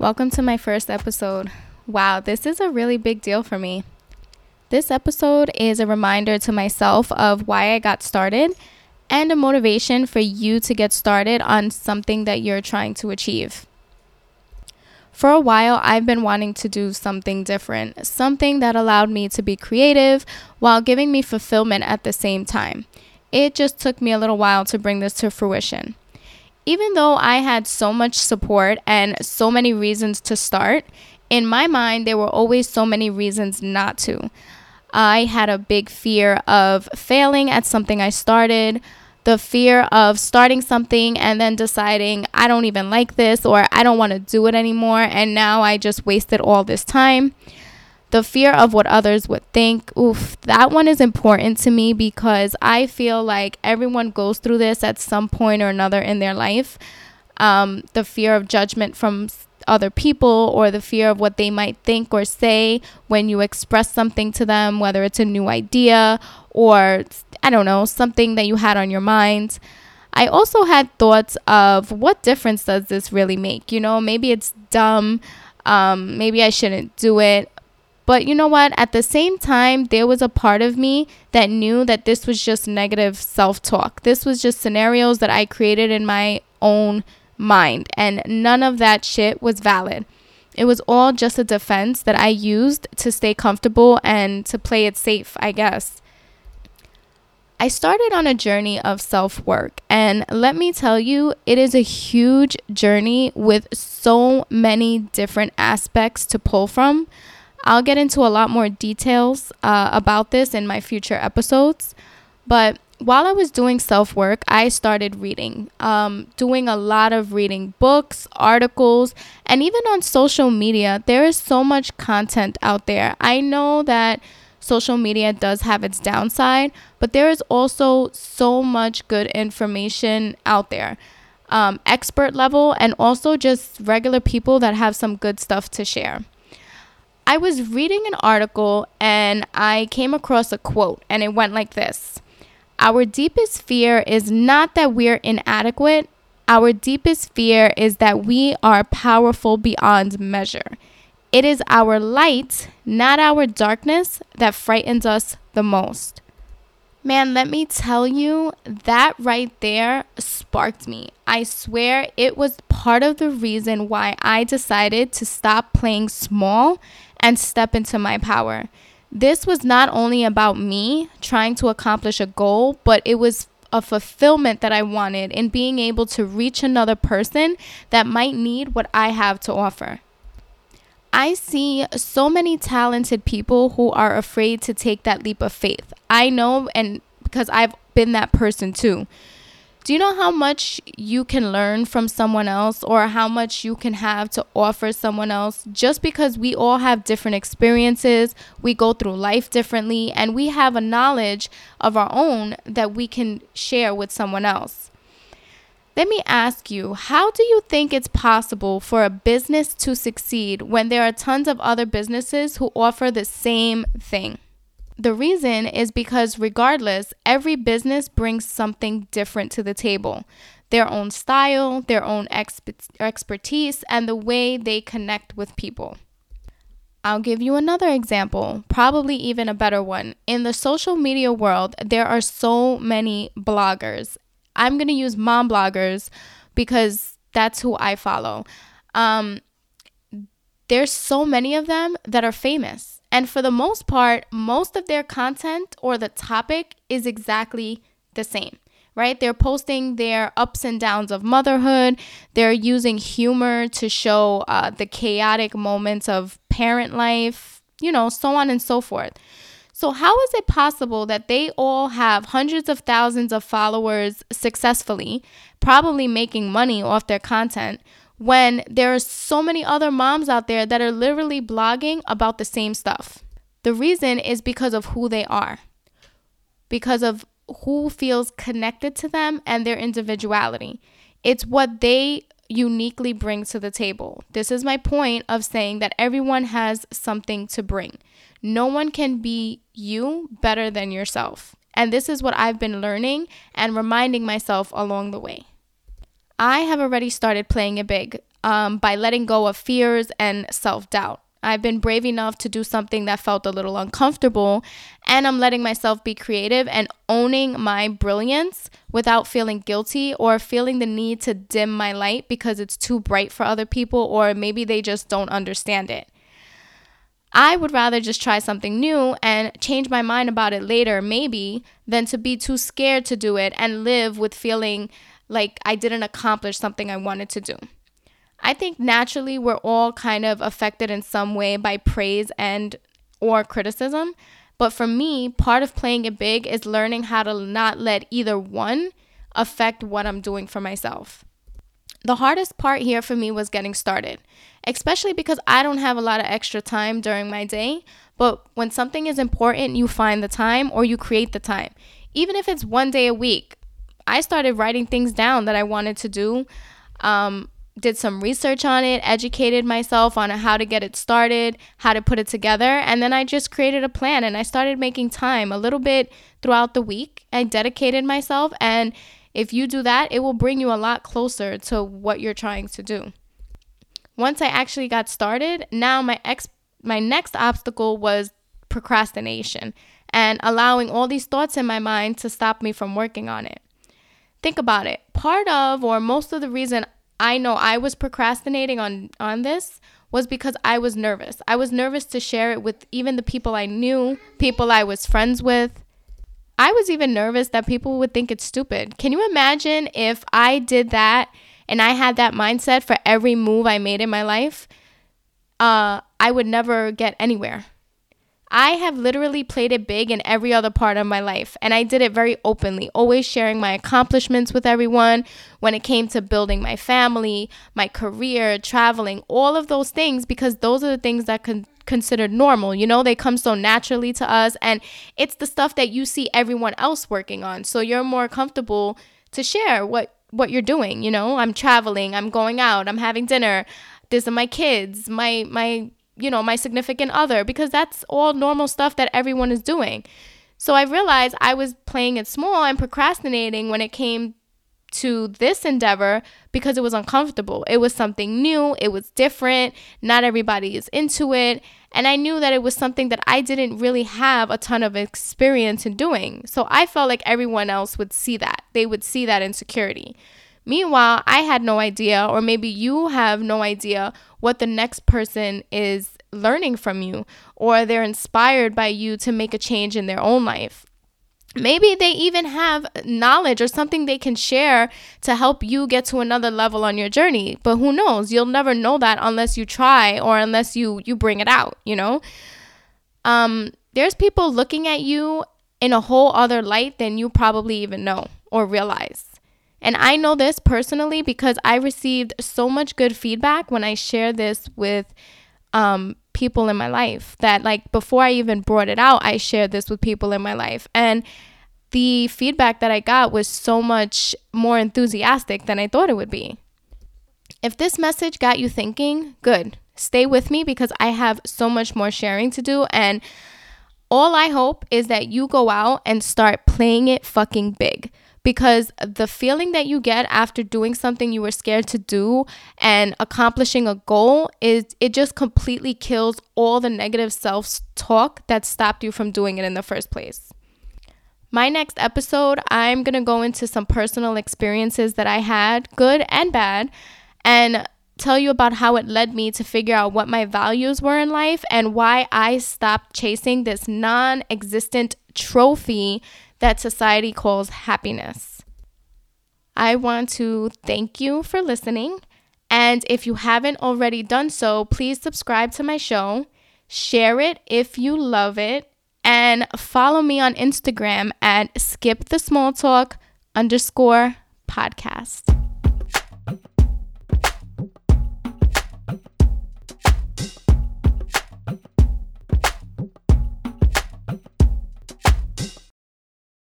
Welcome to my first episode. Wow, this is a really big deal for me. This episode is a reminder to myself of why I got started and a motivation for you to get started on something that you're trying to achieve. For a while, I've been wanting to do something different, something that allowed me to be creative while giving me fulfillment at the same time. It just took me a little while to bring this to fruition even though I had so much support and so many reasons to start, in my mind, there were always so many reasons not to. I had a big fear of failing at something I started, the fear of starting something and then deciding I don't even like this or I don't want to do it anymore, and now I just wasted all this time the fear of what others would think oof that one is important to me because i feel like everyone goes through this at some point or another in their life um, the fear of judgment from other people or the fear of what they might think or say when you express something to them whether it's a new idea or i don't know something that you had on your mind I also had thoughts of what difference does this really make? You know, maybe it's dumb. Um, maybe I shouldn't do it. But you know what? At the same time, there was a part of me that knew that this was just negative self talk. This was just scenarios that I created in my own mind, and none of that shit was valid. It was all just a defense that I used to stay comfortable and to play it safe, I guess. I started on a journey of self work, and let me tell you, it is a huge journey with so many different aspects to pull from. I'll get into a lot more details uh, about this in my future episodes. But while I was doing self work, I started reading, um, doing a lot of reading books, articles, and even on social media. There is so much content out there. I know that social media does have its downside, but there is also so much good information out there. Um, expert level, and also just regular people that have some good stuff to share. I was reading an article and I came across a quote, and it went like this Our deepest fear is not that we're inadequate, our deepest fear is that we are powerful beyond measure. It is our light, not our darkness, that frightens us the most. Man, let me tell you, that right there sparked me. I swear it was part of the reason why I decided to stop playing small and step into my power. This was not only about me trying to accomplish a goal, but it was a fulfillment that I wanted in being able to reach another person that might need what I have to offer. I see so many talented people who are afraid to take that leap of faith. I know, and because I've been that person too. Do you know how much you can learn from someone else or how much you can have to offer someone else just because we all have different experiences, we go through life differently, and we have a knowledge of our own that we can share with someone else? Let me ask you, how do you think it's possible for a business to succeed when there are tons of other businesses who offer the same thing? The reason is because, regardless, every business brings something different to the table their own style, their own exp- expertise, and the way they connect with people. I'll give you another example, probably even a better one. In the social media world, there are so many bloggers. I'm going to use mom bloggers because that's who I follow. Um, there's so many of them that are famous and for the most part, most of their content or the topic is exactly the same, right? They're posting their ups and downs of motherhood. They're using humor to show uh, the chaotic moments of parent life, you know, so on and so forth. So, how is it possible that they all have hundreds of thousands of followers successfully, probably making money off their content, when there are so many other moms out there that are literally blogging about the same stuff. The reason is because of who they are, because of who feels connected to them and their individuality. It's what they uniquely bring to the table. This is my point of saying that everyone has something to bring. No one can be you better than yourself. And this is what I've been learning and reminding myself along the way. I have already started playing it big. um, by letting go of fears and self doubt. I've been brave enough to do something that felt a little uncomfortable, and I'm letting myself be creative and owning my brilliance without feeling guilty or feeling the need to dim my light because it's too bright for other people or maybe they just don't understand it. I would rather just try something new and change my mind about it later, maybe, than to be too scared to do it and live with feeling like I didn't accomplish something I wanted to do. I think naturally we're all kind of affected in some way by praise and or criticism. But for me, part of playing it big is learning how to not let either one affect what I'm doing for myself. The hardest part here for me was getting started, especially because I don't have a lot of extra time during my day. But when something is important, you find the time or you create the time, even if it's one day a week. I started writing things down that I wanted to do. Um, did some research on it, educated myself on how to get it started, how to put it together, and then I just created a plan and I started making time a little bit throughout the week. I dedicated myself and if you do that, it will bring you a lot closer to what you're trying to do. Once I actually got started, now my ex my next obstacle was procrastination and allowing all these thoughts in my mind to stop me from working on it. Think about it. Part of or most of the reason I know I was procrastinating on on this was because I was nervous. I was nervous to share it with even the people I knew, people I was friends with. I was even nervous that people would think it's stupid. Can you imagine if I did that and I had that mindset for every move I made in my life? Uh, I would never get anywhere. I have literally played it big in every other part of my life, and I did it very openly, always sharing my accomplishments with everyone when it came to building my family, my career, traveling, all of those things, because those are the things that can considered normal. You know, they come so naturally to us, and it's the stuff that you see everyone else working on. So you're more comfortable to share what what you're doing. You know, I'm traveling, I'm going out, I'm having dinner. These are my kids, my my you know, my significant other, because that's all normal stuff that everyone is doing. So I realized I was playing it small and procrastinating when it came to this endeavor because it was uncomfortable. It was something new, it was different, not everybody is into it. And I knew that it was something that I didn't really have a ton of experience in doing. So I felt like everyone else would see that. They would see that insecurity. Meanwhile, I had no idea, or maybe you have no idea, what the next person is learning from you, or they're inspired by you to make a change in their own life. Maybe they even have knowledge or something they can share to help you get to another level on your journey. But who knows? You'll never know that unless you try or unless you you bring it out, you know? Um there's people looking at you in a whole other light than you probably even know or realize. And I know this personally because I received so much good feedback when I share this with um, people in my life that, like, before I even brought it out, I shared this with people in my life. And the feedback that I got was so much more enthusiastic than I thought it would be. If this message got you thinking, good. Stay with me because I have so much more sharing to do. And all I hope is that you go out and start playing it fucking big because the feeling that you get after doing something you were scared to do and accomplishing a goal is it just completely kills all the negative self-talk that stopped you from doing it in the first place. My next episode, I'm going to go into some personal experiences that I had, good and bad, and tell you about how it led me to figure out what my values were in life and why I stopped chasing this non existent trophy that society calls happiness. I want to thank you for listening. And if you haven't already done so, please subscribe to my show, share it if you love it, and follow me on Instagram at skip the small talk underscore podcast.